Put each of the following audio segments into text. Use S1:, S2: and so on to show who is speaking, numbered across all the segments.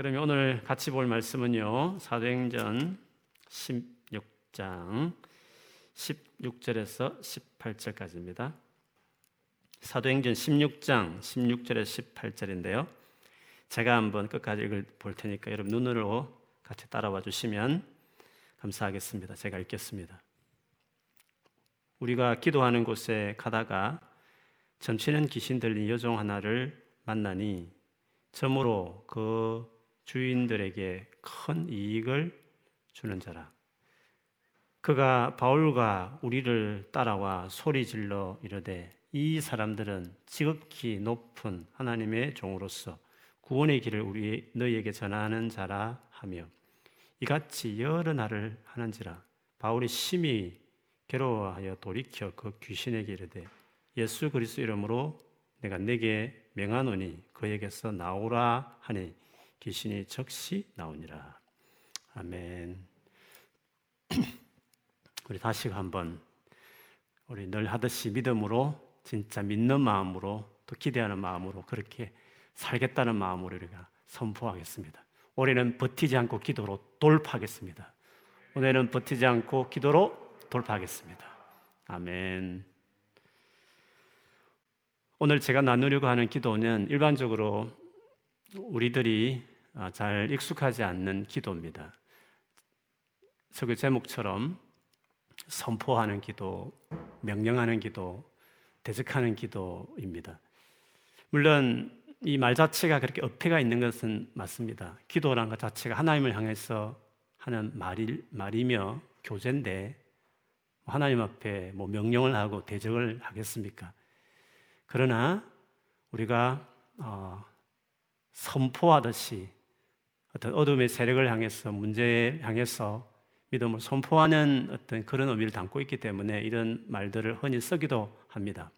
S1: 그러면 오늘 같이 볼 말씀은요. 사도행전 16장 16절에서 18절까지입니다. 사도행전 16장 16절에서 18절인데요. 제가 한번 끝까지 읽을 볼 테니까 여러분 눈으로 같이 따라와 주시면 감사하겠습니다. 제가 읽겠습니다. 우리가 기도하는 곳에 가다가 점치는 귀신 들린 여종 하나를 만나니 점으로 그 주인들에게 큰 이익을 주는 자라. 그가 바울과 우리를 따라와 소리 질러 이르되 이 사람들은 지극히 높은 하나님의 종으로서 구원의 길을 우리 너희에게 전하는 자라 하며 이같이 여러 날을 하는지라 바울이 심히 괴로워하여 돌이켜 그 귀신에게 이르되 예수 그리스도 이름으로 내가 내게 명하노니 그에게서 나오라 하니 귀신이 즉시 나오니라. 아멘. 우리 다시 한번 우리 늘 하듯이 믿음으로 진짜 믿는 마음으로 또 기대하는 마음으로 그렇게 살겠다는 마음으로 우리가 선포하겠습니다. 올해는 버티지 않고 기도로 돌파하겠습니다. 오늘은 버티지 않고 기도로 돌파하겠습니다. 아멘. 오늘 제가 나누려고 하는 기도는 일반적으로 우리들이 아, 잘 익숙하지 않는 기도입니다. 설교 제목처럼 선포하는 기도, 명령하는 기도, 대적하는 기도입니다. 물론 이 말 자체가 그렇게 어폐가 있는 것은 맞습니다. 기도라는 것 자체가 하나님을 향해서 하는 말이, 말이며 교제인데 하나님 앞에 뭐 명령을 하고 대적을 하겠습니까? 그러나 우리가 어, 선포하듯이 어떤 어둠의 세력을 향해서 문제에 향해서 믿음을 선포하는 어떤 그런 의미를 담고 있기 때문에 이런 말들을 흔히 쓰기도 합니다.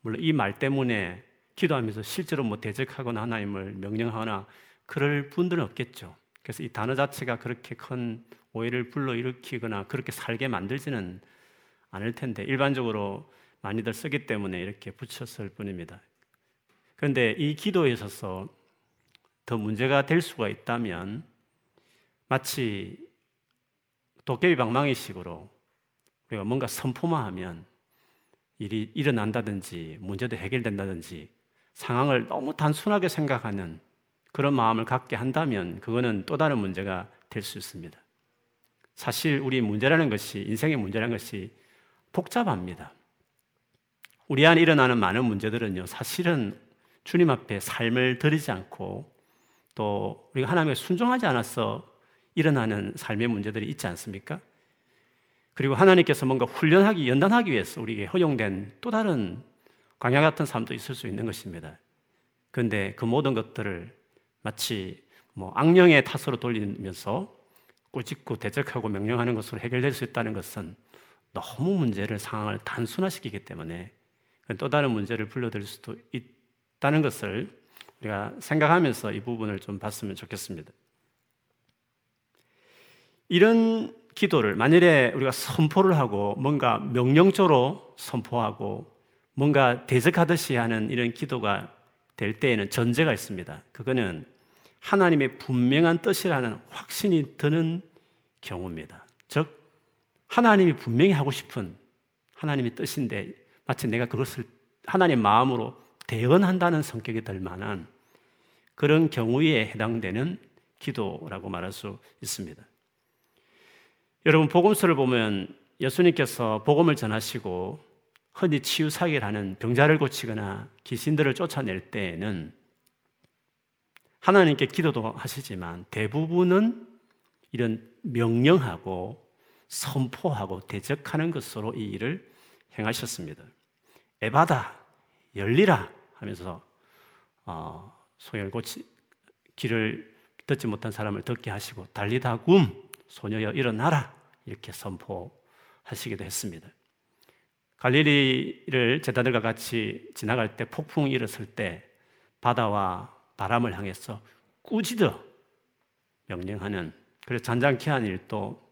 S1: 물론 이 말 때문에 기도하면서 실제로 뭐 대적하거나 하나님을 명령하거나 그럴 분들은 없겠죠. 그래서 이 단어 자체가 그렇게 큰 오해를 불러일으키거나 그렇게 살게 만들지는 않을 텐데 일반적으로 많이들 쓰기 때문에 이렇게 붙였을 뿐입니다. 그런데 이 기도에 있어서 더 문제가 될 수가 있다면 마치 도깨비 방망이식으로 우리가 뭔가 선포만 하면 일이 일어난다든지 문제도 해결된다든지 상황을 너무 단순하게 생각하는 그런 마음을 갖게 한다면 그거는 또 다른 문제가 될 수 있습니다. 사실 우리 문제라는 것이 인생의 문제라는 것이 복잡합니다. 우리 안에 일어나는 많은 문제들은요, 사실은 주님 앞에 삶을 들이지 않고 또 우리가 하나님께 순종하지 않아서 일어나는 삶의 문제들이 있지 않습니까? 그리고 하나님께서 뭔가 훈련하기, 연단하기 위해서 우리에게 허용된 또 다른 광야 같은 삶도 있을 수 있는 것입니다. 그런데 그 모든 것들을 마치 뭐 악령의 탓으로 돌리면서 꾸짖고 대적하고 명령하는 것으로 해결될 수 있다는 것은 너무 문제를 상황을 단순화시키기 때문에 또 다른 문제를 불러들 수도 있다는 것을 우리가 생각하면서 이 부분을 좀 봤으면 좋겠습니다. 이런 기도를 만일에 우리가 선포를 하고 뭔가 명령적으로 선포하고 뭔가 대적하듯이 하는 이런 기도가 될 때에는 전제가 있습니다. 그거는 하나님의 분명한 뜻이라는 확신이 드는 경우입니다. 즉, 하나님이 분명히 하고 싶은 하나님의 뜻인데 마치 내가 그것을 하나님 마음으로 대언한다는 성격이 될 만한 그런 경우에 해당되는 기도라고 말할 수 있습니다. 여러분 복음서를 보면 예수님께서 복음을 전하시고 흔히 치유 사기를 하는 병자를 고치거나 귀신들을 쫓아낼 때에는 하나님께 기도도 하시지만 대부분은 이런 명령하고 선포하고 대적하는 것으로 이 일을 행하셨습니다. 에바다 열리라 하면서 어, 소열 고치 길을 듣지 못한 사람을 듣게 하시고 달리다 굼 소녀여 일어나라 이렇게 선포하시기도 했습니다. 갈릴리를 제자들과 같이 지나갈 때 폭풍이 일었을 때 바다와 바람을 향해서 꾸짖어 명령하는 그래서 잔잔케 한 일도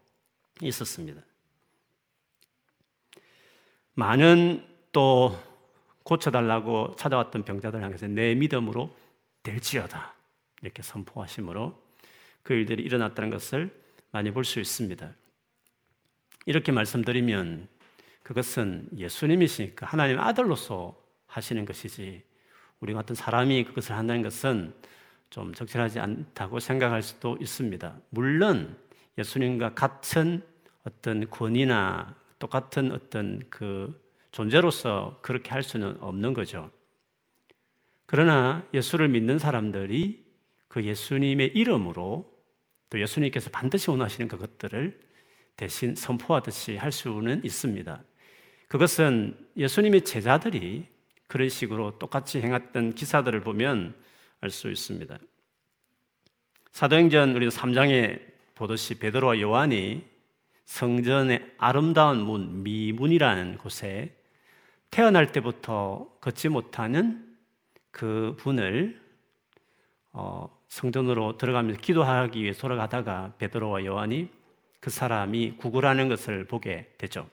S1: 있었습니다. 많은 또 고쳐달라고 찾아왔던 병자들 향해서 내 믿음으로 될지어다. 이렇게 선포하심으로 그 일들이 일어났다는 것을 많이 볼 수 있습니다. 이렇게 말씀드리면 그것은 예수님이시니까 하나님 아들로서 하시는 것이지 우리 같은 사람이 그것을 한다는 것은 좀 적절하지 않다고 생각할 수도 있습니다. 물론 예수님과 같은 어떤 권위나 똑같은 어떤 그 존재로서 그렇게 할 수는 없는 거죠. 그러나 예수를 믿는 사람들이 그 예수님의 이름으로 또 예수님께서 반드시 원하시는 그것들을 대신 선포하듯이 할 수는 있습니다. 그것은 예수님의 제자들이 그런 식으로 똑같이 행했던 기사들을 보면 알 수 있습니다. 사도행전 우리 3장에 보듯이 베드로와 요한이 성전의 아름다운 문, 미문이라는 곳에 태어날 때부터 걷지 못하는 그 분을 어, 성전으로 들어가면서 기도하기 위해 돌아가다가 베드로와 요한이 그 사람이 구걸하는 것을 보게 되죠.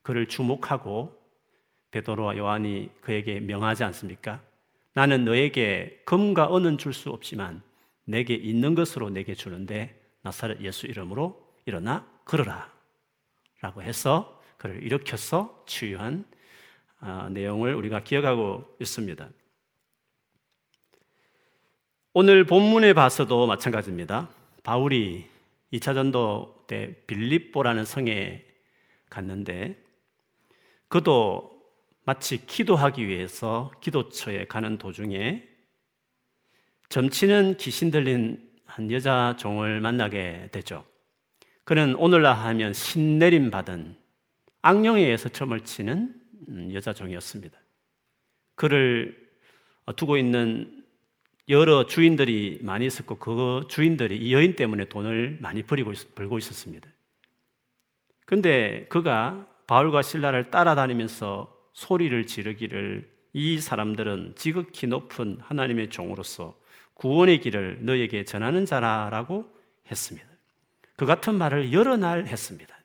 S1: 그를 주목하고 베드로와 요한이 그에게 명하지 않습니까? 나는 너에게 금과 은은 줄 수 없지만 내게 있는 것으로 내게 주는데 나사렛 예수 이름으로 일어나 걸어라. 라고 해서 그를 일으켜서 치유한 아, 내용을 우리가 기억하고 있습니다. 오늘 본문에 봐서도 마찬가지입니다. 바울이 2차 전도 때 빌립보라는 성에 갔는데 그도 마치 기도하기 위해서 기도처에 가는 도중에 점치는 귀신 들린 한 여자 종을 만나게 되죠. 그는 오늘날 하면 신내림 받은 악령에 의해서 점을 치는 음, 여자 종이었습니다. 그를 두고 있는 여러 주인들이 많이 있었고 그 주인들이 이 여인 때문에 돈을 많이 버리고 벌고 있었습니다. 근데 그가 바울과 신라를 따라다니면서 소리를 지르기를 이 사람들은 지극히 높은 하나님의 종으로서 구원의 길을 너에게 전하는 자라라고 했습니다. 그 같은 말을 여러 날 했습니다.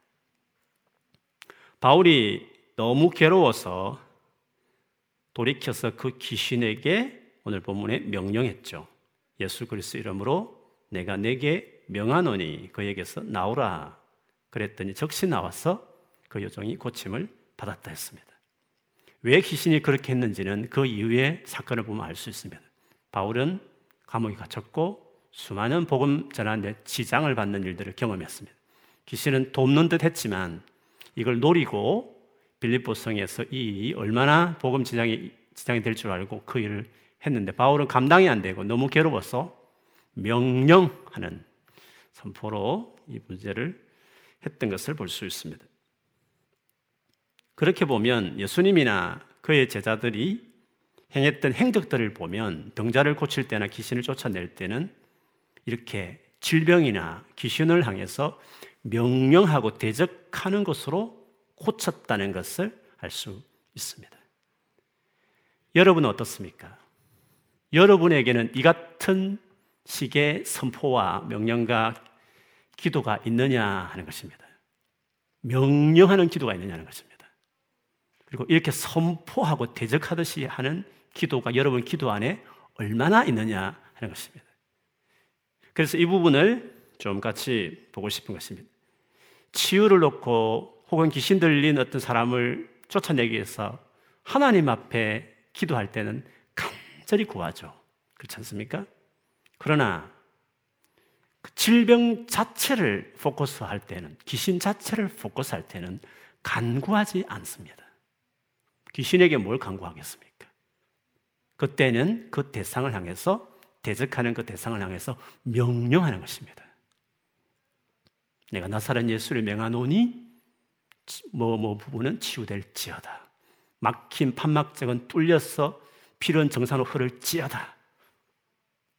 S1: 바울이 너무 괴로워서 돌이켜서 그 귀신에게 오늘 본문에 명령했죠. 예수 그리스도 이름으로 내가 내게 명하노니 그에게서 나오라. 그랬더니 적시 나와서 그 여종이 고침을 받았다 했습니다. 왜 귀신이 그렇게 했는지는 그 이후의 사건을 보면 알 수 있습니다. 바울은 감옥에 갇혔고 수많은 복음 전하는데 지장을 받는 일들을 경험했습니다. 귀신은 돕는 듯 했지만 이걸 노리고 빌립보 성에서 이 얼마나 복음 지장이 지장이 될 줄 알고 그 일을 했는데 바울은 감당이 안 되고 너무 괴로워서 명령하는 선포로 이 문제를 했던 것을 볼 수 있습니다. 그렇게 보면 예수님이나 그의 제자들이 행했던 행적들을 보면 병자를 고칠 때나 귀신을 쫓아낼 때는 이렇게 질병이나 귀신을 향해서 명령하고 대적하는 것으로 고쳤다는 것을 알 수 있습니다. 여러분은 어떻습니까? 여러분에게는 이 같은 식의 선포와 명령과 기도가 있느냐 하는 것입니다. 명령하는 기도가 있느냐는 것입니다. 그리고 이렇게 선포하고 대적하듯이 하는 기도가 여러분 기도 안에 얼마나 있느냐 하는 것입니다. 그래서 이 부분을 좀 같이 보고 싶은 것입니다. 치유를 놓고 혹은 귀신 들린 어떤 사람을 쫓아내기 위해서 하나님 앞에 기도할 때는 간절히 구하죠. 그렇지 않습니까? 그러나 그 질병 자체를 포커스할 때는 귀신 자체를 포커스할 때는 간구하지 않습니다. 귀신에게 뭘 강구하겠습니까? 그때는 그 대상을 향해서 대적하는 그 대상을 향해서 명령하는 것입니다. 내가 나사렛 예수를 명하노니 뭐 뭐 부분은 치유될지어다. 막힌 판막적은 뚫려서 피는 정상으로 흐를지어다.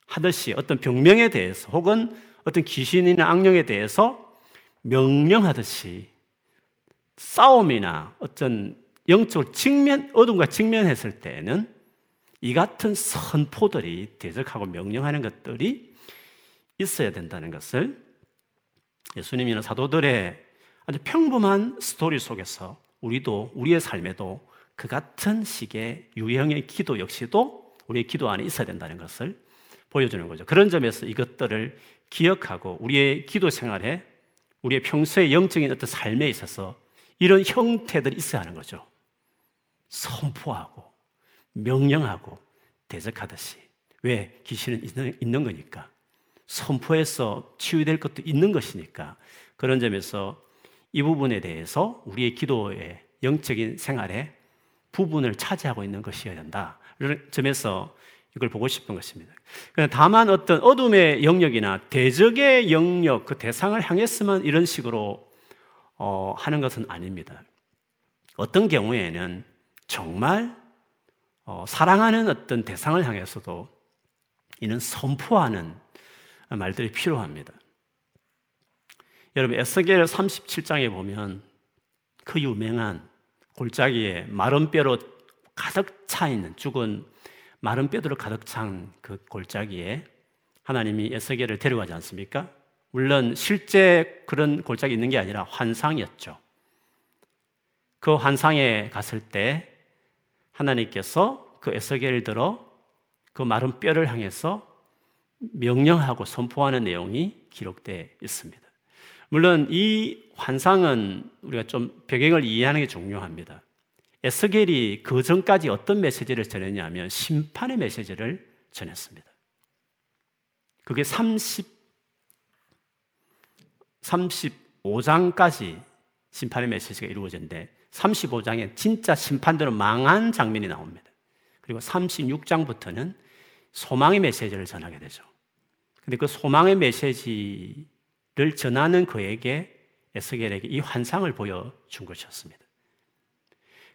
S1: 하듯이 어떤 병명에 대해서 혹은 어떤 귀신이나 악령에 대해서 명령하듯이 싸움이나 어떤 영적으로 직면, 어둠과 직면했을 때는 이 같은 선포들이 대적하고 명령하는 것들이 있어야 된다는 것을 예수님이나 사도들의 아주 평범한 스토리 속에서 우리도 우리의 삶에도 그 같은 식의 유형의 기도 역시도 우리의 기도 안에 있어야 된다는 것을 보여주는 거죠. 그런 점에서 이것들을 기억하고 우리의 기도 생활에 우리의 평소의 영적인 어떤 삶에 있어서 이런 형태들이 있어야 하는 거죠. 선포하고 명령하고 대적하듯이. 왜? 귀신은 있는, 있는 거니까. 선포해서 치유될 것도 있는 것이니까. 그런 점에서 이 부분에 대해서 우리의 기도의 영적인 생활에 부분을 차지하고 있는 것이어야 된다. 이런 점에서 이걸 보고 싶은 것입니다. 다만 어떤 어둠의 영역이나 대적의 영역, 그 대상을 향했으면 이런 식으로 어, 하는 것은 아닙니다. 어떤 경우에는 정말 어, 사랑하는 어떤 대상을 향해서도 이는 선포하는 말들이 필요합니다. 여러분 에스겔 37장에 보면 그 유명한 골짜기에 마른 뼈로 가득 차 있는 죽은 마른 뼈들로 가득 찬 그 골짜기에 하나님이 에스겔을 데려가지 않습니까? 물론 실제 그런 골짜기 있는 게 아니라 환상이었죠. 그 환상에 갔을 때 하나님께서 그 에스겔을 들어 그 마른 뼈를 향해서 명령하고 선포하는 내용이 기록되어 있습니다. 물론 이 환상은 우리가 좀 배경을 이해하는 게 중요합니다. 에스겔이 그 전까지 어떤 메시지를 전했냐면 심판의 메시지를 전했습니다. 그게 30, 35장까지 심판의 메시지가 이루어졌는데 35장에 진짜 심판대로 망한 장면이 나옵니다. 그리고 36장부터는 소망의 메시지를 전하게 되죠. 근데 그 소망의 메시지 를 전하는 그에게 에스겔에게 이 환상을 보여준 것이었습니다.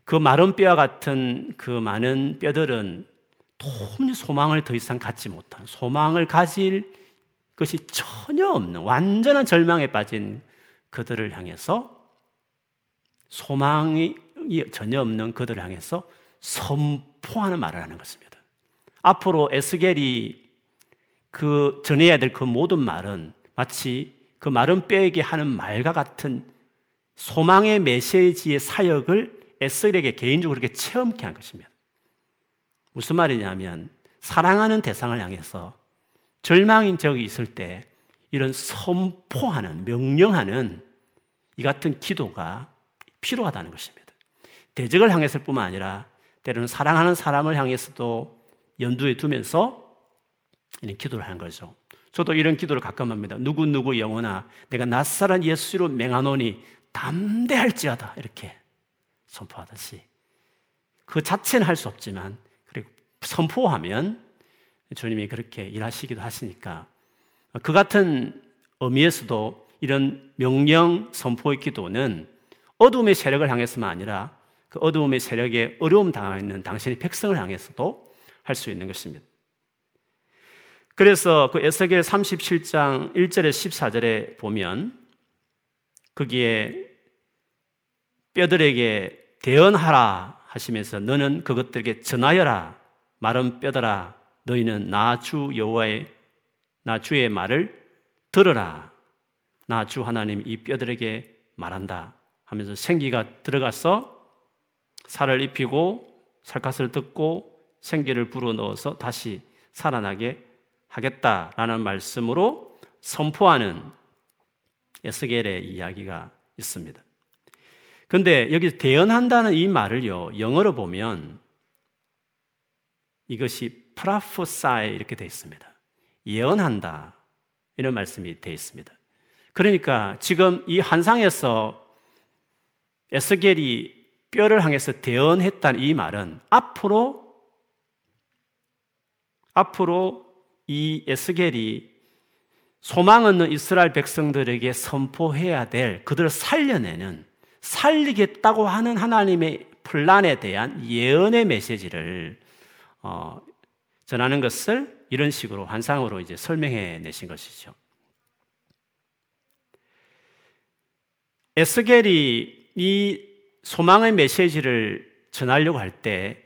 S1: 그 마른 뼈와 같은 그 많은 뼈들은 도무지 소망을 더 이상 갖지 못한 소망을 가질 것이 전혀 없는 완전한 절망에 빠진 그들을 향해서 소망이 전혀 없는 그들을 향해서 선포하는 말을 하는 것입니다. 앞으로 에스겔이 그 전해야 될 그 모든 말은 마치 그 마른 뼈에게 하는 말과 같은 소망의 메시지의 사역을 에스겔에게 개인적으로 그렇게 체험케 한 것입니다. 무슨 말이냐면 사랑하는 대상을 향해서 절망인 적이 있을 때 이런 선포하는 명령하는 이 같은 기도가 필요하다는 것입니다. 대적을 향했을 뿐만 아니라 때로는 사랑하는 사람을 향해서도 연두에 두면서 이런 기도를 하는 거죠. 저도 이런 기도를 가끔 합니다. 누구누구 영혼아, 내가 낯설은 예수로 맹하노니 담대할지어다. 이렇게 선포하듯이. 그 자체는 할 수 없지만, 그리고 선포하면 주님이 그렇게 일하시기도 하시니까, 그 같은 의미에서도 이런 명령 선포의 기도는 어둠의 세력을 향해서만 아니라 그 어두움의 세력에 어려움 당하 있는 당신의 백성을 향해서도 할 수 있는 것입니다. 그래서 그 에스겔 37장 1절에 14절에 보면 거기에 뼈들에게 대언하라 하시면서 너는 그것들에게 전하여라. 마른 뼈들아. 너희는 나 주 여호와의 나 주의 말을 들으라. 나 주 하나님 이 뼈들에게 말한다 하면서 생기가 들어가서 살을 입히고 살갗을 뜯고 생기를 불어넣어서 다시 살아나게 하겠다라는 말씀으로 선포하는 에스겔의 이야기가 있습니다. 근데 여기 대언한다는 이 말을요, 영어로 보면 이것이 프라포사이 이렇게 되어 있습니다. 예언한다. 이런 말씀이 되어 있습니다. 그러니까 지금 이 한상에서 에스겔이 뼈를 향해서 대언했다는 이 말은 앞으로 앞으로 이 에스겔이 소망 없는 이스라엘 백성들에게 선포해야 될 그들을 살려내는 살리겠다고 하는 하나님의 플란에 대한 예언의 메시지를 어, 전하는 것을 이런 식으로 환상으로 이제 설명해 내신 것이죠. 에스겔이 이 소망의 메시지를 전하려고 할 때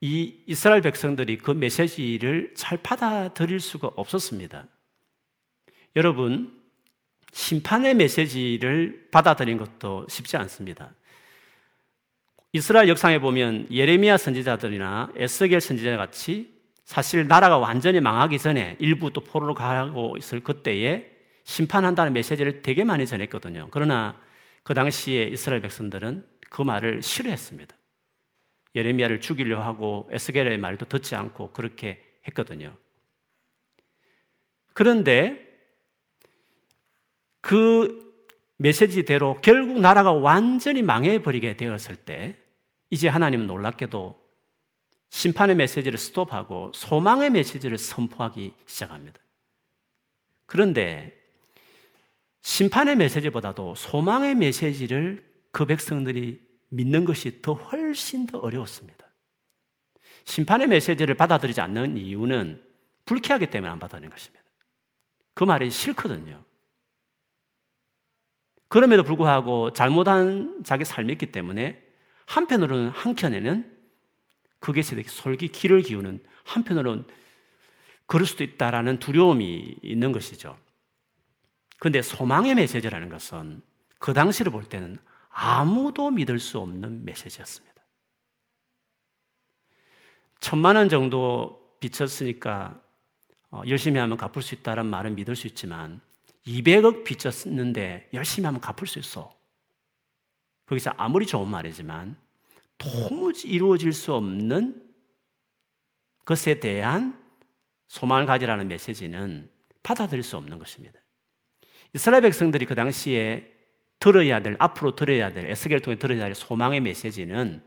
S1: 이 이스라엘 백성들이 그 메시지를 잘 받아들일 수가 없었습니다. 여러분, 심판의 메시지를 받아들인 것도 쉽지 않습니다. 이스라엘 역상에 보면 예레미야 선지자들이나 에스겔 선지자 같이 사실 나라가 완전히 망하기 전에 일부 또 포로로 가고 있을 그때에 심판한다는 메시지를 되게 많이 전했거든요. 그러나 그 당시에 이스라엘 백성들은 그 말을 싫어했습니다. 예레미야를 죽이려 하고 에스겔의 말도 듣지 않고 그렇게 했거든요. 그런데 그 메시지대로 결국 나라가 완전히 망해버리게 되었을 때 이제 하나님은 놀랍게도 심판의 메시지를 스톱하고 소망의 메시지를 선포하기 시작합니다. 그런데 심판의 메시지보다도 소망의 메시지를 그 백성들이 믿는 것이 더 훨씬 더 어려웠습니다. 심판의 메시지를 받아들이지 않는 이유는 불쾌하기 때문에 안 받아들이는 것입니다. 그 말이 싫거든요. 그럼에도 불구하고 잘못한 자기 삶이 있기 때문에 한편으로는 한켠에는 그게 솔기 길을 기우는 한편으로는 그럴 수도 있다라는 두려움이 있는 것이죠. 근데 소망의 메시지라는 것은 그 당시를 볼 때는 아무도 믿을 수 없는 메시지였습니다. 천만 원 정도 빚졌으니까 어, 열심히 하면 갚을 수 있다는 말은 믿을 수 있지만 200억 빚졌는데 열심히 하면 갚을 수 있어. 거기서 아무리 좋은 말이지만 도무지 이루어질 수 없는 것에 대한 소망을 가지라는 메시지는 받아들일 수 없는 것입니다. 이스라엘 백성들이 그 당시에 들어야 될, 앞으로 들어야 될, 에스겔 통해 들어야 될 소망의 메시지는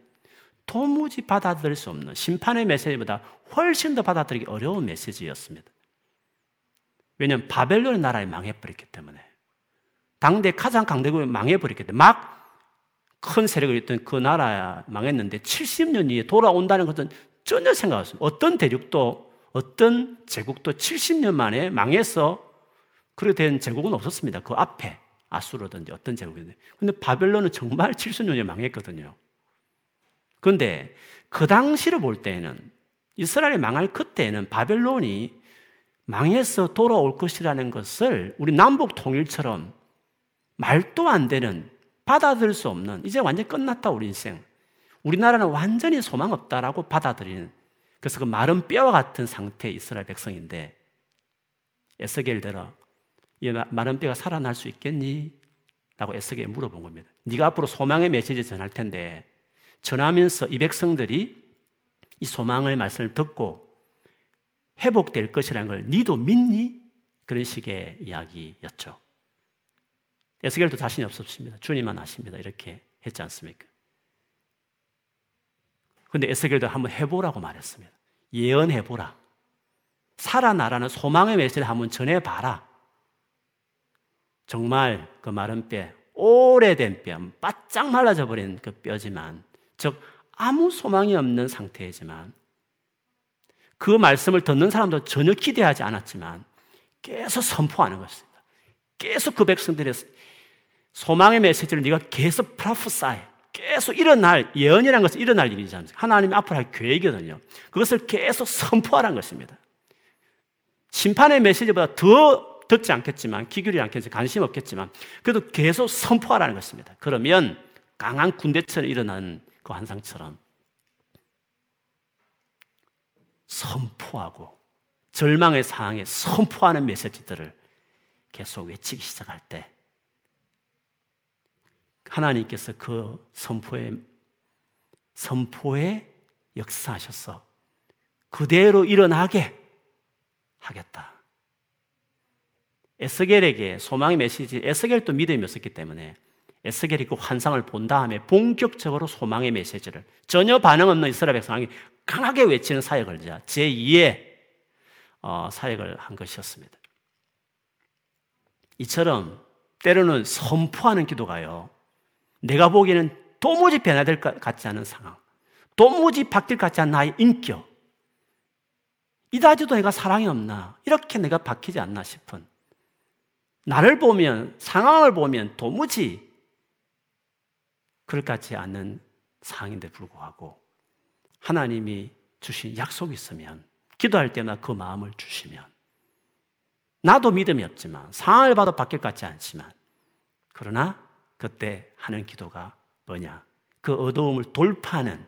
S1: 도무지 받아들일 수 없는 심판의 메시지보다 훨씬 더 받아들이기 어려운 메시지였습니다. 왜냐하면 바벨론의 나라에 망해버렸기 때문에. 당대 가장 강대국이 망해버렸기 때문에. 막 큰 세력을 있던 그 나라 망했는데 70년 뒤에 돌아온다는 것은 전혀 생각 없습니다. 어떤 대륙도, 어떤 제국도 70년 만에 망해서 그렇게 된 제국은 없었습니다. 그 앞에. 아수르든지 어떤 제국이든. 근데 바벨론은 정말 70년에 망했거든요. 그런데 그 당시를 볼 때에는 이스라엘이 망할 그때에는 바벨론이 망해서 돌아올 것이라는 것을 우리 남북 통일처럼 말도 안 되는 받아들일 수 없는 이제 완전히 끝났다 우리 인생. 우리나라는 완전히 소망 없다라고 받아들이는 그래서 그 마른 뼈와 같은 상태의 이스라엘 백성인데 에스겔대로 이 마른 뼈가 살아날 수 있겠니? 라고 에스겔에 물어본 겁니다. 네가 앞으로 소망의 메시지 전할 텐데 전하면서 이 백성들이 이 소망의 말씀을 듣고 회복될 것이라는 걸 니도 믿니? 그런 식의 이야기였죠. 에스겔도 자신이 없었습니다. 주님만 아십니다. 이렇게 했지 않습니까? 근데 에스겔도 한번 해보라고 말했습니다. 예언해보라. 살아나라는 소망의 메시지를 한번 전해봐라. 정말 그 마른 뼈, 오래된 뼈, 바짝 말라져 버린 그 뼈지만, 즉, 아무 소망이 없는 상태이지만, 그 말씀을 듣는 사람도 전혀 기대하지 않았지만, 계속 선포하는 것입니다. 계속 그 백성들의 소망의 메시지를 네가 계속 프라프사이, 계속 일어날, 예언이라는 것은 일어날 일이잖아요. 하나님이 앞으로 할 계획이거든요. 그것을 계속 선포하라는 것입니다. 심판의 메시지보다 더 듣지 않겠지만, 기울이 않겠지만, 관심 없겠지만, 그래도 계속 선포하라는 것입니다. 그러면 강한 군대처럼 일어나는 그 환상처럼 선포하고 절망의 상황에 선포하는 메시지들을 계속 외치기 시작할 때 하나님께서 그 선포에 선포에 역사하셔서 그대로 일어나게 하겠다. 에스겔에게 소망의 메시지, 에스겔도 믿음이 없었기 때문에 에스겔이 그 환상을 본 다음에 본격적으로 소망의 메시지를 전혀 반응 없는 이스라엘 백성이 강하게 외치는 사역을 제2의 어, 사역을 한 것이었습니다. 이처럼 때로는 선포하는 기도가요. 내가 보기에는 도무지 변화될 것 같지 않은 상황, 도무지 바뀔 것 같지 않은 나의 인격, 이다지도 내가 사랑이 없나, 이렇게 내가 바뀌지 않나 싶은 나를 보면, 상황을 보면 도무지 그럴 것 같지 않은 상황인데 불구하고 하나님이 주신 약속이 있으면 기도할 때나 그 마음을 주시면 나도 믿음이 없지만 상황을 봐도 바뀔 것 같지 않지만 그러나 그때 하는 기도가 뭐냐? 그 어두움을 돌파하는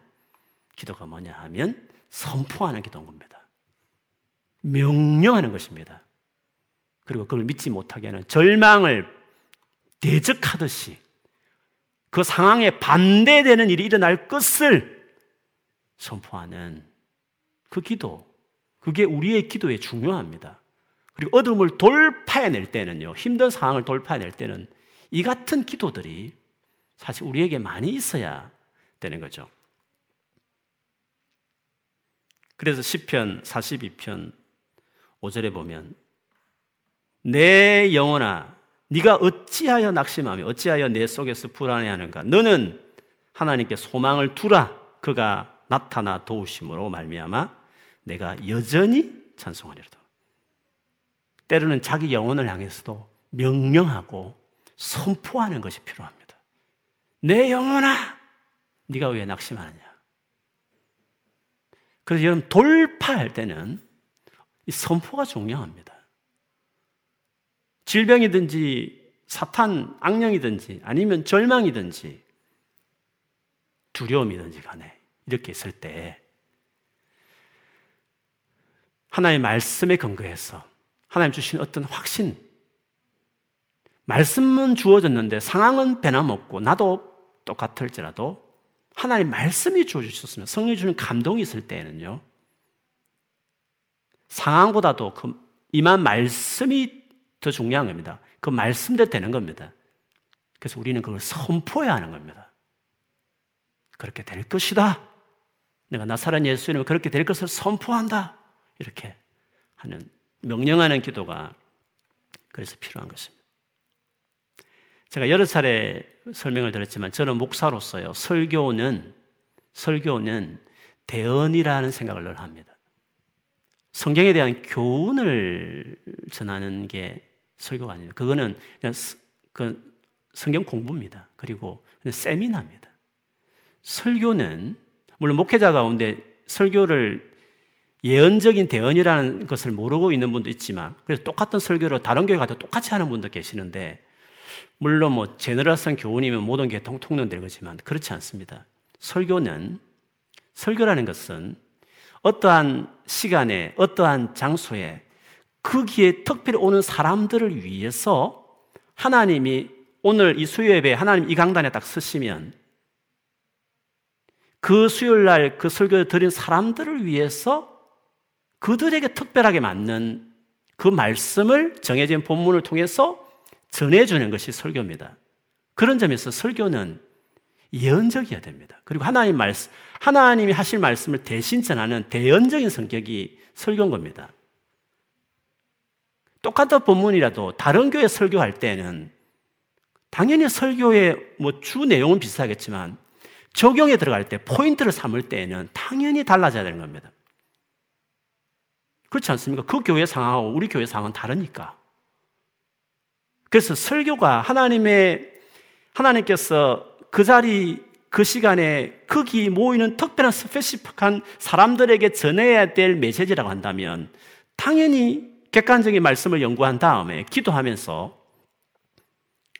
S1: 기도가 뭐냐 하면 선포하는 기도인 겁니다. 명령하는 것입니다. 그리고 그걸 믿지 못하게 하는 절망을 대적하듯이 그 상황에 반대되는 일이 일어날 것을 선포하는 그 기도, 그게 우리의 기도에 중요합니다. 그리고 어둠을 돌파해낼 때는요, 힘든 상황을 돌파해낼 때는 이 같은 기도들이 사실 우리에게 많이 있어야 되는 거죠. 그래서 10편 42편 5절에 보면 내 영혼아 네가 어찌하여 낙심하며 어찌하여 내 속에서 불안해하는가? 너는 하나님께 소망을 두라. 그가 나타나 도우심으로 말미암아 내가 여전히 찬송하리로다. 때로는 자기 영혼을 향해서도 명령하고 선포하는 것이 필요합니다. 내 영혼아 네가 왜 낙심하느냐? 그래서 여러분 돌파할 때는 이 선포가 중요합니다 질병이든지 사탄, 악령이든지 아니면 절망이든지 두려움이든지 간에 이렇게 있을 때 하나님의 말씀에 근거해서 하나님 주신 어떤 확신 말씀은 주어졌는데 상황은 변함없고 나도 똑같을지라도 하나님 말씀이 주어주셨으면 성령이 주는 감동이 있을 때에는요 상황보다도 그 임한 말씀이 더 중요한 겁니다. 그 말씀대로 되는 겁니다. 그래서 우리는 그걸 선포해야 하는 겁니다. 그렇게 될 것이다. 내가 나사렛 예수님을 그렇게 될 것을 선포한다. 이렇게 하는 명령하는 기도가 그래서 필요한 것입니다. 제가 여러 차례 설명을 드렸지만 저는 목사로서요. 설교는 설교는 대언이라는 생각을 늘 합니다. 성경에 대한 교훈을 전하는 게 설교가 아니에요. 그거는 그냥 그 성경 공부입니다. 그리고 세미나입니다. 설교는 물론 목회자 가운데 설교를 예언적인 대언이라는 것을 모르고 있는 분도 있지만 그래서 똑같은 설교를 다른 교회 가도 똑같이 하는 분도 계시는데 물론 뭐 제너럴성 교훈이면 모든 게 통통된 거지만 그렇지 않습니다. 설교는 설교라는 것은 어떠한 시간에 어떠한 장소에 거기에 특별히 오는 사람들을 위해서 하나님이 오늘 이 수요 예배 하나님 이 강단에 딱 쓰시면 그 수요일 날 그 설교를 드린 사람들을 위해서 그들에게 특별하게 맞는 그 말씀을 정해진 본문을 통해서 전해주는 것이 설교입니다. 그런 점에서 설교는 예언적이어야 됩니다. 그리고 하나님 말씀, 하나님이 하실 말씀을 대신 전하는 대연적인 성격이 설교인 겁니다. 똑같은 본문이라도 다른 교회 설교할 때는 당연히 설교의 뭐 주 내용은 비슷하겠지만 적용에 들어갈 때 포인트를 삼을 때에는 당연히 달라져야 되는 겁니다. 그렇지 않습니까? 그 교회 상황하고 우리 교회 상황은 다르니까. 그래서 설교가 하나님의 하나님께서 그 자리 그 시간에 거기 모이는 특별한 스페시픽한 사람들에게 전해야 될 메시지라고 한다면 당연히 객관적인 말씀을 연구한 다음에 기도하면서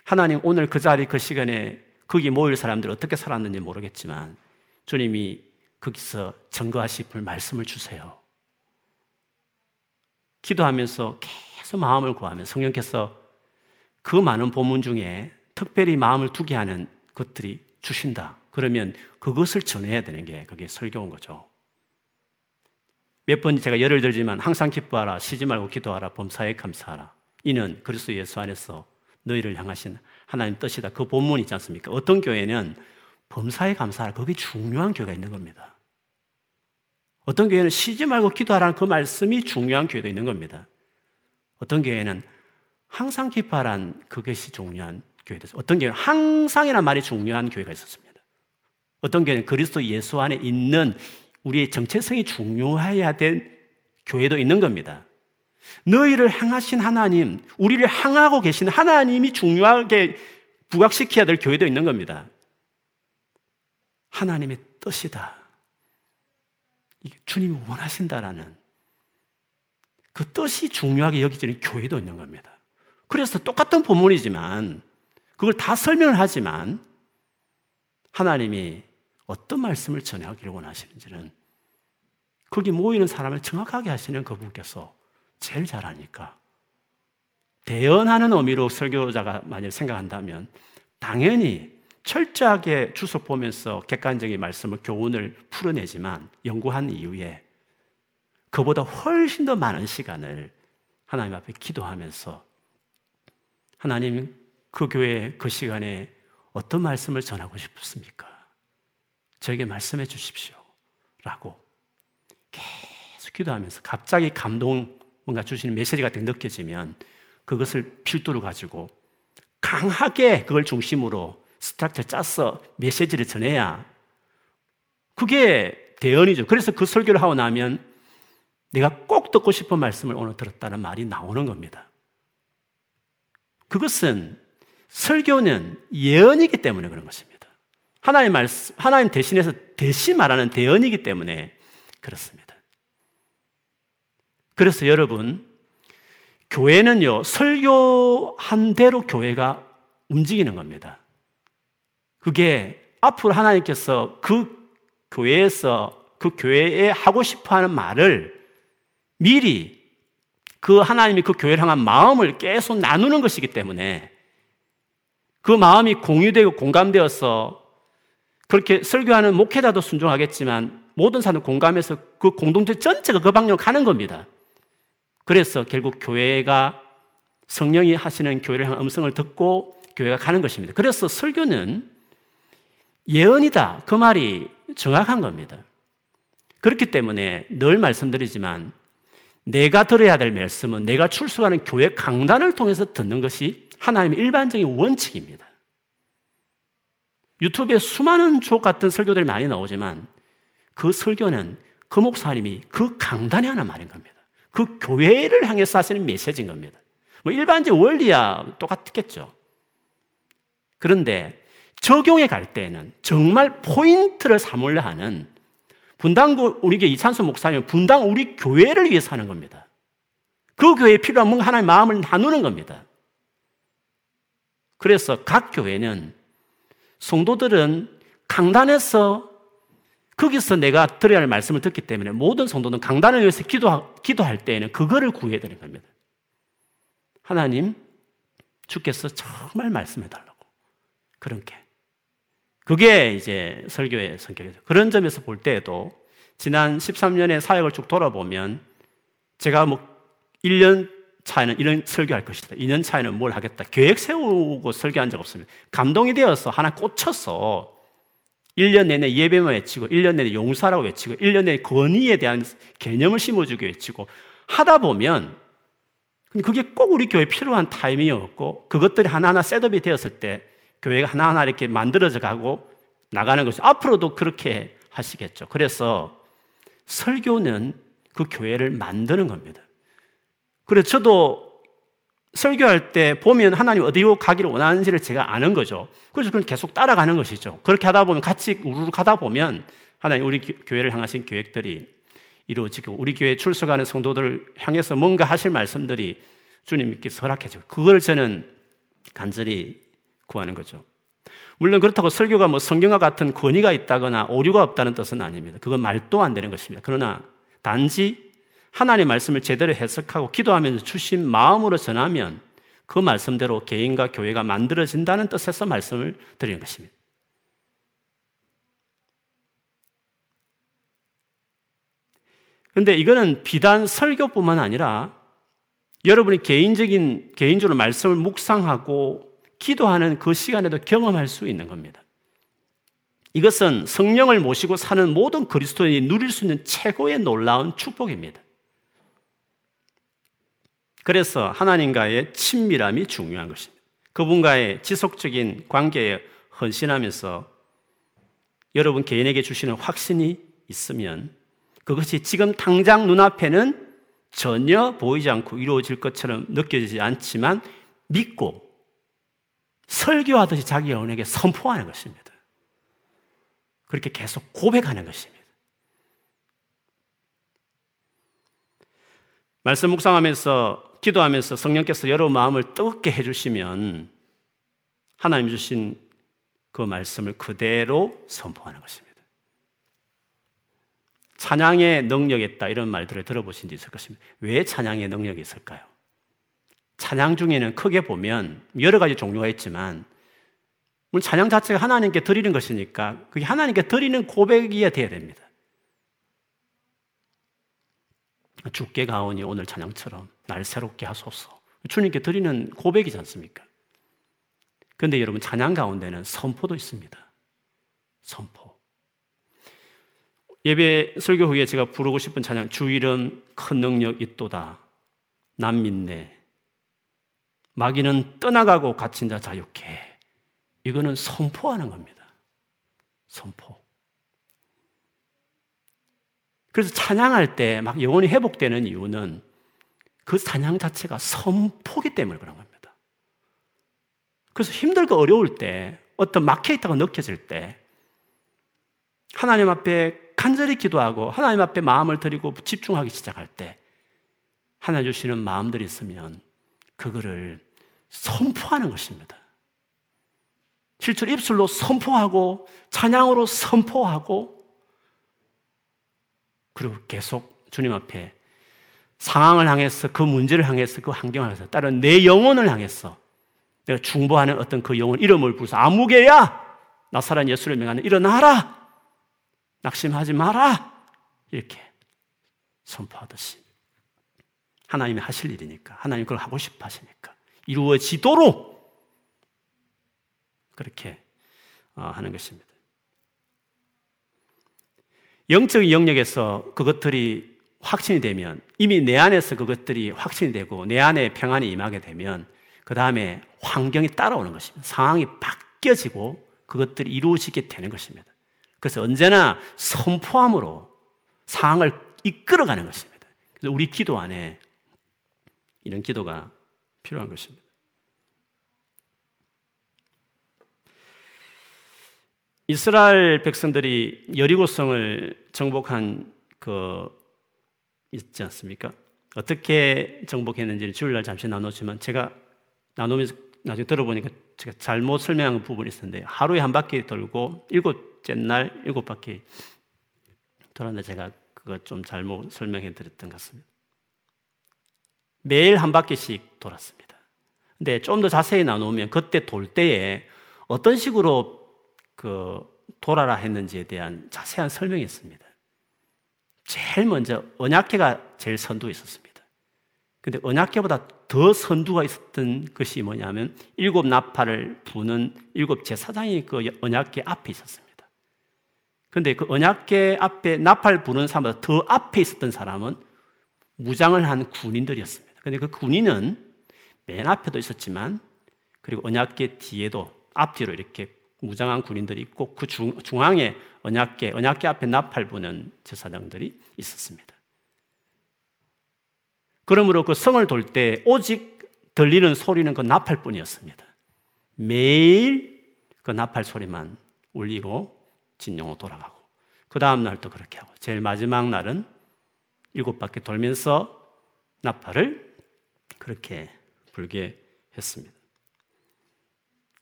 S1: 하나님 오늘 그 자리 그 시간에 거기 모일 사람들 어떻게 살았는지 모르겠지만 주님이 거기서 증거하실 말씀을 주세요. 기도하면서 계속 마음을 구하면 성령께서 그 많은 본문 중에 특별히 마음을 두게 하는 것들이 주신다. 그러면 그것을 전해야 되는 게 그게 설교인 거죠. 몇 번 제가 예를 들지만 항상 기뻐하라, 쉬지 말고 기도하라, 범사에 감사하라. 이는 그리스도 예수 안에서 너희를 향하신 하나님 뜻이다. 그 본문 있지 않습니까? 어떤 교회는 범사에 감사하라. 그게 중요한 교회가 있는 겁니다. 어떤 교회는 쉬지 말고 기도하라는 그 말씀이 중요한 교회도 있는 겁니다. 어떤 교회는 항상 기뻐하라는 그것이 중요한 교회도 있어요. 어떤 교회는 항상이라는 말이 중요한 교회가 있었습니다. 어떤 교회는 그리스도 예수 안에 있는 우리의 정체성이 중요해야 될 교회도 있는 겁니다. 너희를 향하신 하나님, 우리를 향하고 계신 하나님이 중요하게 부각시켜야 될 교회도 있는 겁니다. 하나님의 뜻이다. 주님이 원하신다라는 그 뜻이 중요하게 여기지는 교회도 있는 겁니다. 그래서 똑같은 본문이지만 그걸 다 설명을 하지만 하나님이 어떤 말씀을 전하기를 원하시는지는 거기 모이는 사람을 정확하게 하시는 그분께서 제일 잘하니까. 대연하는 의미로 설교자가 만약 생각한다면 당연히 철저하게 주석 보면서 객관적인 말씀을 교훈을 풀어내지만 연구한 이후에 그보다 훨씬 더 많은 시간을 하나님 앞에 기도하면서 하나님 그 교회 그 시간에 어떤 말씀을 전하고 싶습니까? 저에게 말씀해 주십시오. 라고 계속 기도하면서 갑자기 감동 뭔가 주시는 메시지 같은 게 느껴지면 그것을 필두로 가지고 강하게 그걸 중심으로 스트럭처 짜서 메시지를 전해야 그게 대언이죠. 그래서 그 설교를 하고 나면 내가 꼭 듣고 싶은 말씀을 오늘 들었다는 말이 나오는 겁니다. 그것은 설교는 예언이기 때문에 그런 것입니다. 하나님 말씀, 하나님 대신해서 대신 말하는 대언이기 때문에 그렇습니다. 그래서 여러분, 교회는요, 설교한 대로 교회가 움직이는 겁니다. 그게 앞으로 하나님께서 그 교회에서 그 교회에 하고 싶어 하는 말을 미리 그 하나님이 그 교회를 향한 마음을 계속 나누는 것이기 때문에 그 마음이 공유되고 공감되어서 그렇게 설교하는 목회자도 순종하겠지만 모든 사람 공감해서 그 공동체 전체가 그 방향으로 가는 겁니다. 그래서 결국 교회가 성령이 하시는 교회를 향한 음성을 듣고 교회가 가는 것입니다. 그래서 설교는 예언이다. 그 말이 정확한 겁니다. 그렇기 때문에 늘 말씀드리지만 내가 들어야 될 말씀은 내가 출석하는 교회 강단을 통해서 듣는 것이 하나님의 일반적인 원칙입니다. 유튜브에 수많은 족 같은 설교들이 많이 나오지만 그 설교는 그 목사님이 그 강단에 하는 말인 겁니다. 그 교회를 향해서 하시는 메시지인 겁니다. 뭐 일반적 원리야 똑같겠죠. 그런데 적용에 갈 때는 정말 포인트를 삼으려 하는 분당 우리 교회 이찬수 목사님 분당 우리 교회를 위해서 하는 겁니다. 그 교회에 필요한 뭔가 하나의 마음을 나누는 겁니다. 그래서 각 교회는 성도들은 강단에서 거기서 내가 들어야 할 말씀을 듣기 때문에 모든 성도는 강단을 위해서 기도, 기도할 때에는 그거를 구해야 되는 겁니다. 하나님, 주께서 정말 말씀해 달라고. 그런 게. 그게 이제 설교의 성격이죠. 그런 점에서 볼 때에도 지난 13년의 사역을 쭉 돌아보면 제가 뭐 1년 차에는 이런 설교할 것이다. 2년 차에는 뭘 하겠다. 계획 세우고 설교한 적 없습니다. 감동이 되어서 하나 꽂혀서 1년 내내 예배만 외치고 1년 내내 용사라고 외치고 1년 내내 권위에 대한 개념을 심어주기 외치고 하다 보면 그게 꼭 우리 교회에 필요한 타이밍이었고 그것들이 하나하나 셋업이 되었을 때 교회가 하나하나 이렇게 만들어져 가고 나가는 것이 앞으로도 그렇게 하시겠죠. 그래서 설교는 그 교회를 만드는 겁니다. 그래서 저도 설교할 때 보면 하나님 어디로 가기를 원하는지를 제가 아는 거죠. 그래서 그걸 계속 따라가는 것이죠. 그렇게 하다 보면 같이 우르르 가다 보면 하나님 우리 교회를 향하신 계획들이 이루어지고 우리 교회 출석하는 성도들을 향해서 뭔가 하실 말씀들이 주님께서 허락해주고 그걸 저는 간절히 구하는 거죠. 물론 그렇다고 설교가 뭐 성경과 같은 권위가 있다거나 오류가 없다는 뜻은 아닙니다. 그건 말도 안 되는 것입니다. 그러나 단지 하나님의 말씀을 제대로 해석하고 기도하면서 주신 마음으로 전하면 그 말씀대로 개인과 교회가 만들어진다는 뜻에서 말씀을 드리는 것입니다. 근데 이거는 비단 설교뿐만 아니라 여러분이 개인적인, 개인적으로 말씀을 묵상하고 기도하는 그 시간에도 경험할 수 있는 겁니다. 이것은 성령을 모시고 사는 모든 그리스도인이 누릴 수 있는 최고의 놀라운 축복입니다. 그래서 하나님과의 친밀함이 중요한 것입니다. 그분과의 지속적인 관계에 헌신하면서 여러분 개인에게 주시는 확신이 있으면 그것이 지금 당장 눈앞에는 전혀 보이지 않고 이루어질 것처럼 느껴지지 않지만 믿고 설교하듯이 자기 영혼에게 선포하는 것입니다. 그렇게 계속 고백하는 것입니다. 말씀 묵상하면서 기도하면서 성령께서 여러분 마음을 뜨겁게 해주시면 하나님 주신 그 말씀을 그대로 선포하는 것입니다. 찬양의 능력이 있다 이런 말들을 들어보신 적 있을 것입니다. 왜 찬양의 능력이 있을까요? 찬양 중에는 크게 보면 여러 가지 종류가 있지만 찬양 자체가 하나님께 드리는 것이니까 그게 하나님께 드리는 고백이어야 됩니다. 주께 가오니 오늘 찬양처럼 날 새롭게 하소서. 주님께 드리는 고백이지 않습니까? 그런데 여러분 찬양 가운데는 선포도 있습니다. 선포. 예배 설교 후에 제가 부르고 싶은 찬양 주 이름 큰 능력 있도다. 남 믿네. 마귀는 떠나가고 갇힌 자 자유케. 이거는 선포하는 겁니다. 선포. 그래서 찬양할 때 막 영혼이 회복되는 이유는 그 찬양 자체가 선포기 때문에 그런 겁니다. 그래서 힘들고 어려울 때 어떤 막혀 있다고 느껴질 때 하나님 앞에 간절히 기도하고 하나님 앞에 마음을 드리고 집중하기 시작할 때 하나님 주시는 마음들이 있으면 그거를 선포하는 것입니다. 실제로 입술로 선포하고 찬양으로 선포하고 그리고 계속 주님 앞에 상황을 향해서 그 문제를 향해서 그 환경을 향해서 다른 내 영혼을 향해서 내가 중보하는 어떤 그 영혼 이름을 부르서 아무개야 나사란 예수를 명하는 일어나라. 낙심하지 마라. 이렇게 선포하듯이. 하나님이 하실 일이니까 하나님 그걸 하고 싶어 하시니까 이루어지도록 그렇게 어, 하는 것입니다. 영적인 영역에서 그것들이 확신이 되면 이미 내 안에서 그것들이 확신이 되고 내 안에 평안이 임하게 되면 그 다음에 환경이 따라오는 것입니다. 상황이 바뀌어지고 그것들이 이루어지게 되는 것입니다. 그래서 언제나 선포함으로 상황을 이끌어가는 것입니다. 그래서 우리 기도 안에 이런 기도가 필요한 것입니다. 이스라엘 백성들이 여리고성을 정복한 그 있지 않습니까? 어떻게 정복했는지는 주일날 잠시 나눴지만 제가 나누면서 나중에 들어보니까 제가 잘못 설명한 부분이 있었는데 하루에 한 바퀴 돌고 일곱째 날 일곱 바퀴 돌았는데 제가 그거 좀 잘못 설명해 드렸던 것 같습니다. 매일 한 바퀴씩 돌았습니다. 근데 좀 더 자세히 나누면 그때 돌 때에 어떤 식으로 그 돌아라 했는지에 대한 자세한 설명이 있습니다. 제일 먼저 언약계가 제일 선두에 있었습니다. 근데 언약계보다 더 선두가 있었던 것이 뭐냐면 일곱 나팔을 부는 일곱 제사장이 그 언약계 앞에 있었습니다. 근데 그 언약계 앞에 나팔 부는 사람보다 더 앞에 있었던 사람은 무장을 한 군인들이었습니다. 근데 그 군인은 맨 앞에도 있었지만 그리고 언약계 뒤에도 앞뒤로 이렇게 무장한 군인들이 있고 그 중, 중앙에 언약계, 언약계 앞에 나팔 부는 제사장들이 있었습니다. 그러므로 그 성을 돌 때 오직 들리는 소리는 그 나팔뿐이었습니다. 매일 그 나팔 소리만 울리고 진영으로 돌아가고 그 다음 날도 그렇게 하고 제일 마지막 날은 일곱 바퀴 돌면서 나팔을 그렇게 불게 했습니다.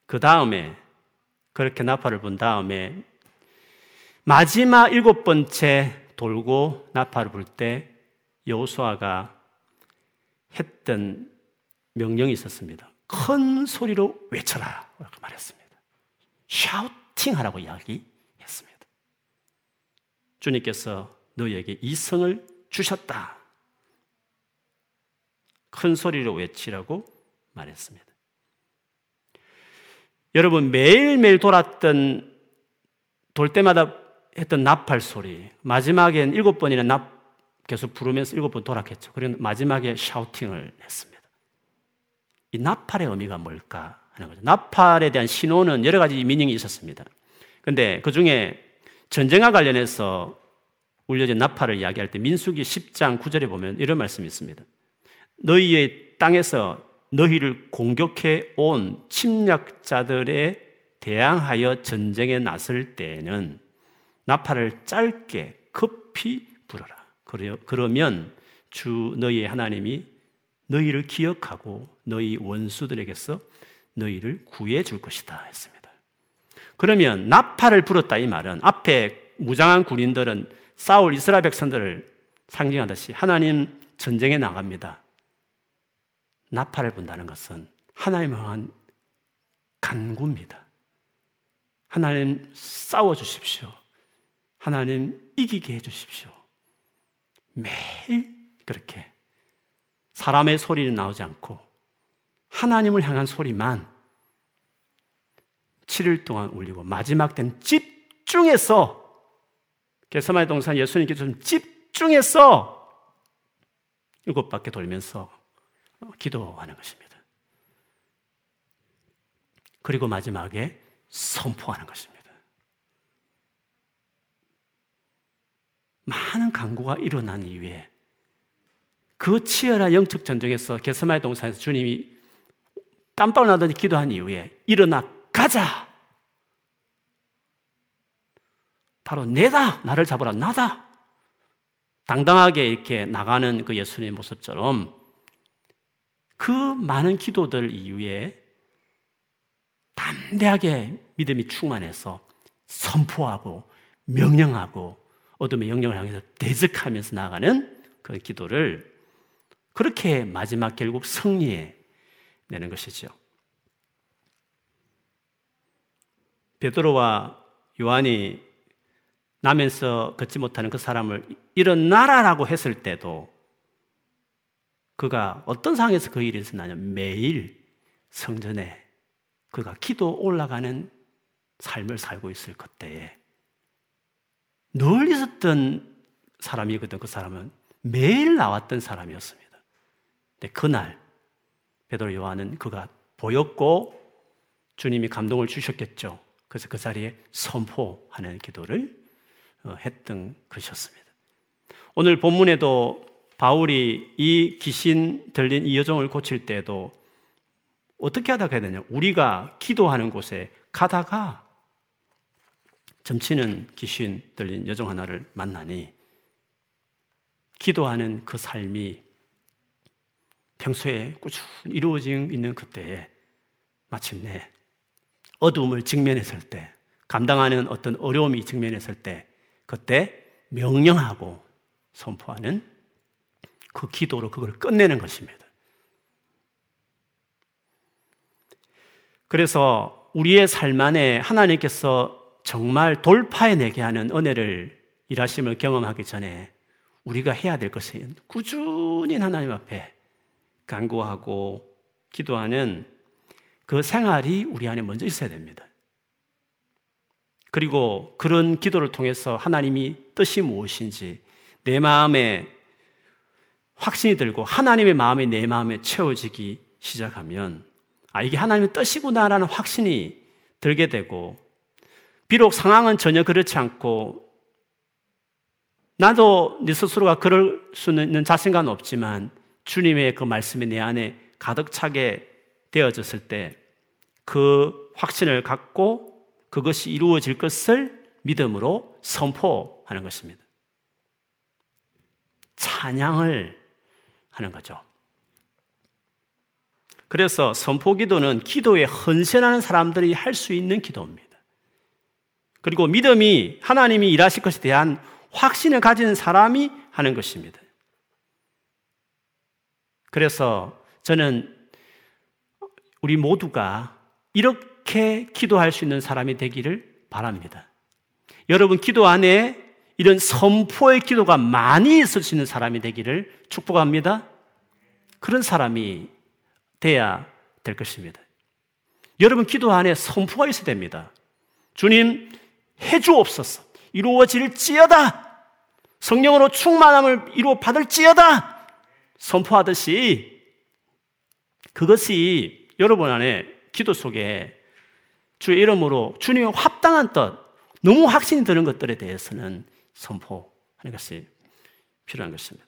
S1: 그 다음에 그렇게 나팔을 분 다음에 마지막 일곱 번째 돌고 나팔을 불 때 여호수아가 했던 명령이 있었습니다. 큰 소리로 외쳐라 라고 말했습니다. 샤우팅 하라고 이야기했습니다. 주님께서 너에게 이 성을 주셨다. 큰 소리로 외치라고 말했습니다. 여러분 매일매일 돌았던 돌 때마다 했던 나팔 소리 마지막엔 일곱 번이나 납 계속 부르면서 일곱 번 돌았겠죠. 그리고 마지막에 샤우팅을 했습니다. 이 나팔의 의미가 뭘까 하는 거죠. 나팔에 대한 신호는 여러 가지 미닝이 있었습니다. 근데 그 중에 전쟁과 관련해서 울려진 나팔을 이야기할 때 민수기 10장 9절에 보면 이런 말씀이 있습니다. 너희의 땅에서 너희를 공격해 온 침략자들에 대항하여 전쟁에 나설 때에는 나팔을 짧게 급히 불어라. 그러면 주 너희의 하나님이 너희를 기억하고 너희 원수들에게서 너희를 구해 줄 것이다 했습니다. 그러면 나팔을 불었다 이 말은 앞에 무장한 군인들은 싸울 이스라엘 백성들을 상징하듯이 하나님 전쟁에 나갑니다. 나팔을 분다는 것은 하나님을 향한 간구입니다. 하나님 싸워 주십시오. 하나님 이기게 해 주십시오. 매일 그렇게 사람의 소리는 나오지 않고 하나님을 향한 소리만 7일 동안 울리고 마지막 때는 집중해서 개서마의 동산 예수님께서 좀 집중해서 바퀴 돌면서 기도하는 것입니다. 그리고 마지막에 선포하는 것입니다. 많은 강구가 일어난 이후에 그 치열한 영적 전쟁에서 게스마의 동산에서 주님이 땀방울 나더니 기도한 이후에 일어나 가자. 바로 내다. 나를 잡으라. 나다. 당당하게 이렇게 나가는 그 예수님의 모습처럼 그 많은 기도들 이후에 담대하게 믿음이 충만해서 선포하고 명령하고 어둠의 영역을 향해서 대적하면서 나가는 그 기도를 그렇게 마지막 결국 승리해 내는 것이죠. 베드로와 요한이 나면서 걷지 못하는 그 사람을 일어나라라고 했을 때도 그가 어떤 상황에서 그 일이 있었냐면 매일 성전에 그가 기도 올라가는 삶을 살고 있을 그때에 늘 있었던 사람이거든 그 사람은 매일 나왔던 사람이었습니다. 근데 그날 베드로 요한은 그가 보였고 주님이 감동을 주셨겠죠. 그래서 그 자리에 선포하는 기도를 어, 했던 것이었습니다. 오늘 본문에도 바울이 이 귀신 들린 이 여종을 고칠 때도 어떻게 하다가 해야 되냐? 우리가 기도하는 곳에 가다가 점치는 귀신 들린 여종 하나를 만나니 기도하는 그 삶이 평소에 꾸준히 이루어져 있는 그때에 마침내 어둠을 직면했을 때, 감당하는 어떤 어려움이 직면했을 때, 그때 명령하고 선포하는 그 기도로 그걸 끝내는 것입니다. 그래서 우리의 삶 안에 하나님께서 정말 돌파해내게 하는 은혜를 일하심을 경험하기 전에 우리가 해야 될 것은 꾸준히 하나님 앞에 간구하고 기도하는 그 생활이 우리 안에 먼저 있어야 됩니다. 그리고 그런 기도를 통해서 하나님이 뜻이 무엇인지 내 마음에 확신이 들고 하나님의 마음이 내 마음에 채워지기 시작하면 아, 이게 하나님의 뜻이구나라는 확신이 들게 되고 비록 상황은 전혀 그렇지 않고 나도 네 스스로가 그럴 수 있는 자신감은 없지만 주님의 그 말씀이 내 안에 가득 차게 되어졌을 때 그 확신을 갖고 그것이 이루어질 것을 믿음으로 선포하는 것입니다. 찬양을 하는 거죠. 그래서 선포 기도는 기도에 헌신하는 사람들이 할 수 있는 기도입니다. 그리고 믿음이 하나님이 일하실 것에 대한 확신을 가진 사람이 하는 것입니다. 그래서 저는 우리 모두가 이렇게 기도할 수 있는 사람이 되기를 바랍니다. 여러분 기도 안에 이런 선포의 기도가 많이 있을 수 있는 사람이 되기를 축복합니다. 그런 사람이 돼야 될 것입니다. 여러분 기도 안에 선포가 있어야 됩니다. 주님 해주옵소서 이루어질지어다 성령으로 충만함을 이루어 받을지어다 선포하듯이 그것이 여러분 안에 기도 속에 주의 이름으로 주님의 합당한 뜻 너무 확신이 드는 것들에 대해서는 선포하는 것이 필요한 것입니다.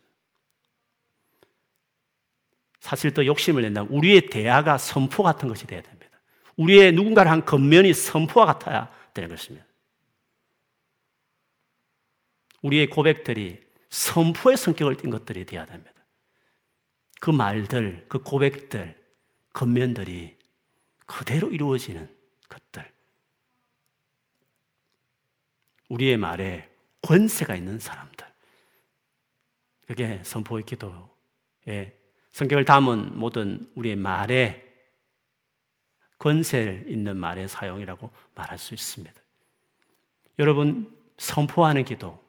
S1: 사실 더 욕심을 낸다면 우리의 대화가 선포 같은 것이 되어야 됩니다. 우리의 누군가를 한 겉면이 선포와 같아야 되는 것입니다. 우리의 고백들이 선포의 성격을 띈 것들이 되어야 됩니다. 그 말들, 그 고백들, 겉면들이 그대로 이루어지는 것들. 우리의 말에 권세가 있는 사람들. 그게 선포의 기도에 성경을 담은 모든 우리의 말에 권세 있는 말의 사용이라고 말할 수 있습니다. 여러분, 선포하는 기도,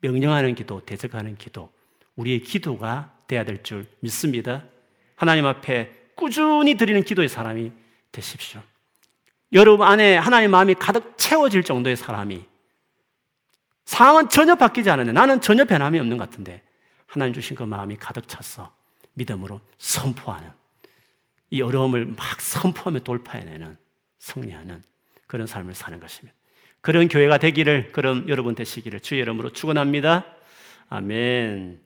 S1: 명령하는 기도, 대적하는 기도, 우리의 기도가 돼야 될 줄 믿습니다. 하나님 앞에 꾸준히 드리는 기도의 사람이 되십시오. 여러분 안에 하나님 마음이 가득 채워질 정도의 사람이 상황은 전혀 바뀌지 않았는데 나는 전혀 변함이 없는 것 같은데 하나님 주신 그 마음이 가득 찼어. 믿음으로 선포하는 이 어려움을 막 선포하며 돌파해내는 승리하는 그런 삶을 사는 것입니다. 그런 교회가 되기를 그럼 여러분 되시기를 주의 이름으로 축원합니다. 아멘.